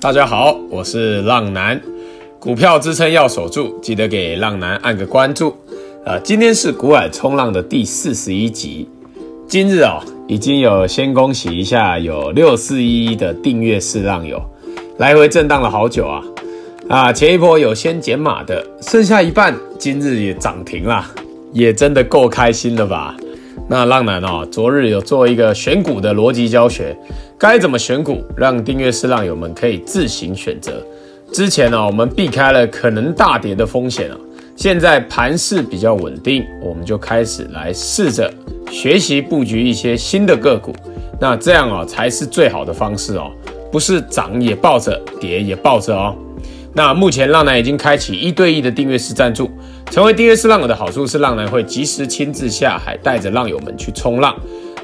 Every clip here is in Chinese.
大家好，我是浪男，股票支撑要守住，记得给浪男按个关注。呃，今天是股海冲浪的第四十一集。今日、哦，已经有先恭喜一下有六四一的订阅式浪友，来回震荡了好久啊啊！前一波有先减码的，剩下一半，今日也涨停了，也真的够开心了吧？那浪男哦，昨日有做一个选股的逻辑教学。该怎么选股，让订阅式浪友们可以自行选择。之前呢，我们避开了可能大跌的风险啊。现在盘势比较稳定，我们就开始来试着学习布局一些新的个股。那这样啊，才是最好的方式哦，不是涨也抱着，跌也抱着哦。那目前浪男已经开启一对一的订阅式赞助，成为订阅式浪友的好处是，浪男会及时亲自下海，带着浪友们去冲浪。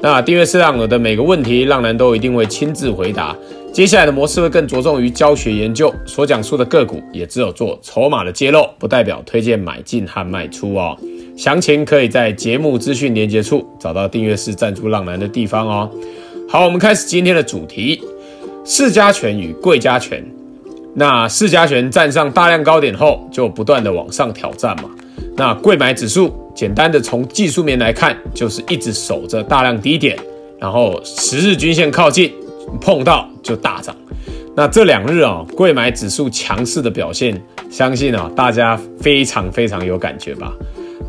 那订阅式浪友的每个问题，浪男都一定会亲自回答。接下来的模式会更着重于教学研究，所讲述的个股也只有做筹码的揭露，不代表推荐买进和卖出哦。详情可以在节目资讯连接处找到订阅式赞助浪男的地方哦。好，我们开始今天的主题：市加权与贵加权。那市加权站上大量高点后，就不断的往上挑战嘛。那贵买指数，简单的从技术面来看，就是一直守着大量低点，然后十日均线靠近，碰到就大涨。那这两日啊，柜买指数强势的表现，相信啊大家非常非常有感觉吧？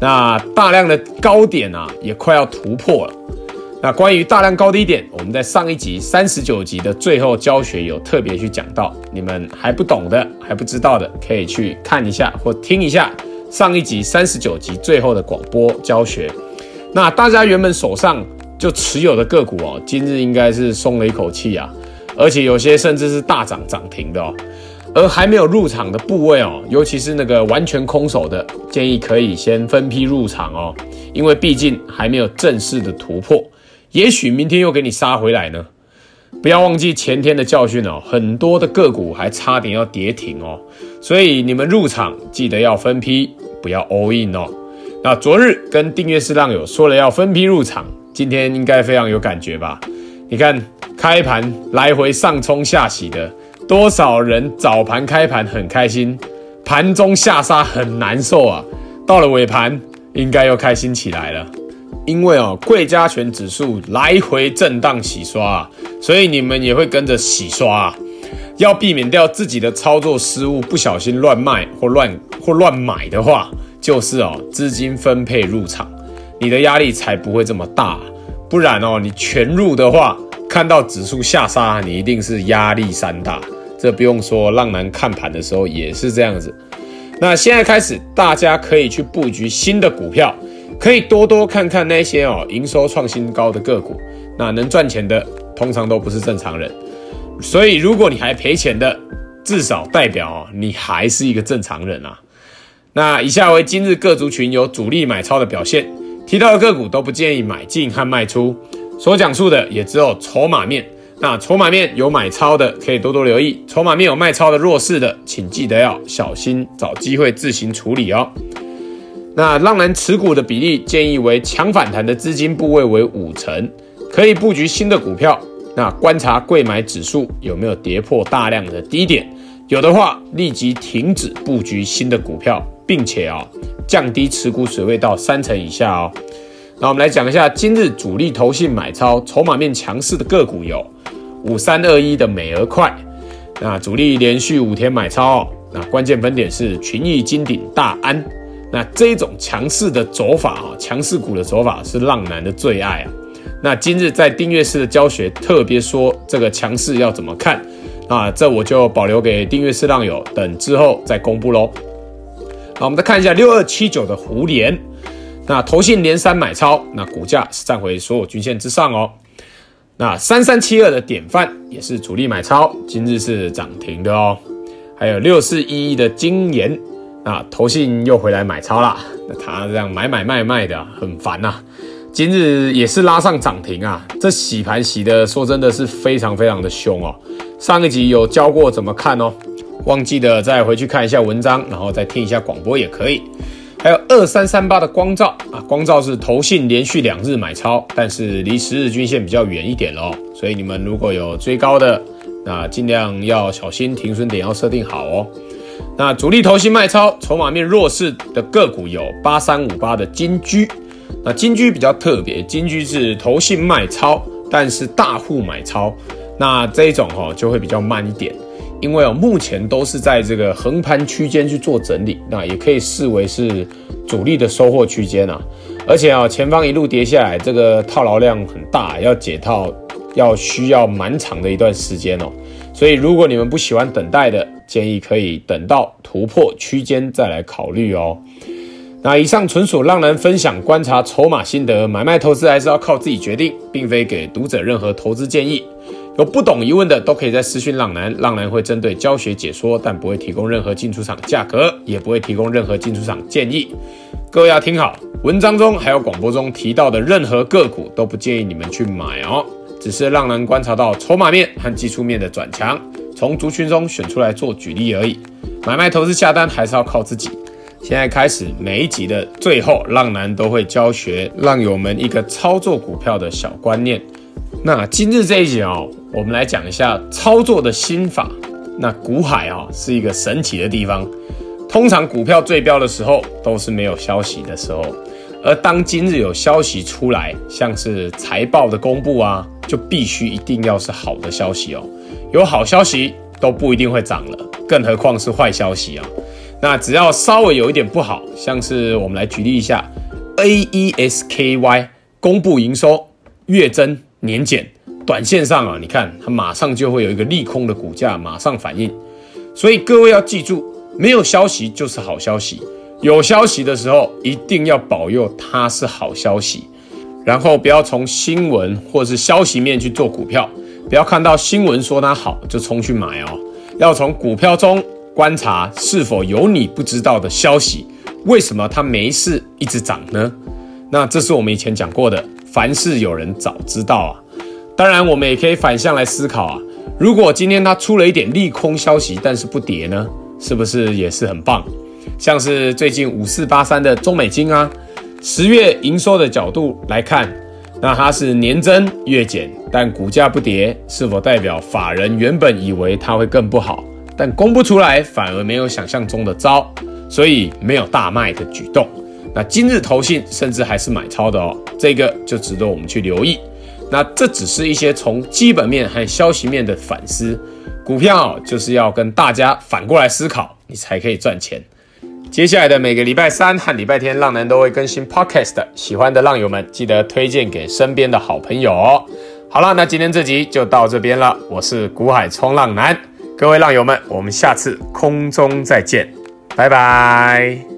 那大量的高点啊，也快要突破了。那关于大量高低点，我们在上一集三十九集的最后教学有特别去讲到，你们还不懂的、还不知道的，可以去看一下或听一下。上一集三十九集最后的广播教学，那大家原本手上就持有的个股哦，今日应该是松了一口气啊，而且有些甚至是大涨涨停的哦，而还没有入场的部位哦，尤其是那个完全空手的，建议可以先分批入场哦，因为毕竟还没有正式的突破，也许明天又给你杀回来呢。不要忘记前天的教训哦，很多的个股还差点要跌停哦，所以你们入场记得要分批。不要 all in 哦。那昨日跟订阅式浪友说了要分批入场，今天应该非常有感觉吧？你看开盘来回上冲下洗的，多少人早盘开盘很开心，盘中下杀很难受啊。到了尾盘应该又开心起来了，因为哦贵加权指数来回震荡洗刷啊，所以你们也会跟着洗刷。要避免掉自己的操作失误，不小心乱卖或乱或乱买的话，就是哦资金分配入场，你的压力才不会这么大。不然哦你全入的话，看到指数下杀，你一定是压力山大。这不用说，浪男看盘的时候也是这样子。那现在开始，大家可以去布局新的股票，可以多多看看那些哦营收创新高的个股。那能赚钱的，通常都不是正常人。所以，如果你还赔钱的，至少代表你还是一个正常人啊。那以下为今日各族群有主力买超的表现，提到的个股都不建议买进和卖出，所讲述的也只有筹码面。那筹码面有买超的可以多多留意，筹码面有卖超的弱势的，请记得要小心，找机会自行处理哦。那浪人持股的比例建议为强反弹的资金部位为五成，可以布局新的股票。那观察贵买指数有没有跌破大量的低点，有的话立即停止布局新的股票，并且啊、降低持股水位到三成以下哦。那我们来讲一下今日主力投信买超、筹码面强势的个股有五三二一的美而快，那主力连续五天买超哦。那关键分点是群益、金鼎、大安，那这种强势的走法啊，强势股的走法是浪男的最爱啊。那今日在订阅式的教学特别说这个强势要怎么看啊？这我就保留给订阅式浪友，等之后再公布喽。好，我们再看一下六二七九的胡连，那投信连三买超，那股价是站回所有均线之上哦。那三三七二的典范也是主力买超，今日是涨停的哦。还有六四一一的金研，啊，投信又回来买超啦。那他这样买买卖卖的很烦呐。今日也是拉上涨停啊！这洗盘洗的，说真的是非常非常的凶哦。上一集有教过怎么看哦，忘记的再回去看一下文章，然后再听一下广播也可以。还有二三三八的光照啊，光照是投信连续两日买超，但是离十日均线比较远一点喽，所以你们如果有追高的，那尽量要小心停损点要设定好哦。那主力投信卖超，筹码面弱势的个股有八三五八的金居。那金居比较特别，金居是投信卖超，但是大户买超。那这一种哈就会比较慢一点，因为哦目前都是在这个横盘区间去做整理，那也可以视为是主力的收获区间啊。而且啊前方一路跌下来，这个套牢量很大，要解套要需要蛮长的一段时间哦。所以如果你们不喜欢等待的，建议可以等到突破区间再来考虑哦。那以上纯属浪人分享观察筹码心得，买卖投资还是要靠自己决定，并非给读者任何投资建议。有不懂疑问的都可以在私讯浪男，浪男会针对教学解说，但不会提供任何进出场价格，也不会提供任何进出场建议。各位要听好，文章中还有广播中提到的任何个股都不建议你们去买哦，只是浪男观察到筹码面和技术面的转强，从族群中选出来做举例而已。买卖投资下单还是要靠自己。现在开始，每一集的最后，浪男都会教学浪友们一个操作股票的小观念。那今日这一集哦，我们来讲一下操作的心法。那股海啊是一个神奇的地方，通常股票最标的时候都是没有消息的时候，而当今日有消息出来，像是财报的公布啊，就必须一定要是好的消息哦。有好消息都不一定会涨了，更何况是坏消息啊。那只要稍微有一点不好，像是我们来举例一下，AESKY 公布营收月增年减，短线上啊，你看它马上就会有一个利空的股价马上反应。所以各位要记住，没有消息就是好消息，有消息的时候一定要保佑它是好消息，然后不要从新闻或是消息面去做股票，不要看到新闻说它好就冲去买哦，要从股票中。观察是否有你不知道的消息，为什么它没事一直涨呢？那这是我们以前讲过的，凡事有人早知道啊。当然，我们也可以反向来思考啊，如果今天它出了一点利空消息，但是不跌呢，是不是也是很棒？像是最近五四八三的中美金啊，十月营收的角度来看，那它是年增月减，但股价不跌，是否代表法人原本以为它会更不好？但供不出来，反而没有想象中的糟，所以没有大卖的举动。那今日投信甚至还是买超的哦，这个就值得我们去留意。那这只是一些从基本面和消息面的反思，股票就是要跟大家反过来思考，你才可以赚钱。接下来的每个礼拜三和礼拜天，浪男都会更新 Podcast，喜欢的浪友们记得推荐给身边的好朋友哦。好了，那今天这集就到这边了，我是股海冲浪男。各位浪友们，我们下次空中再见，拜拜。